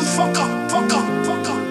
motherfucker, fucker, fucker.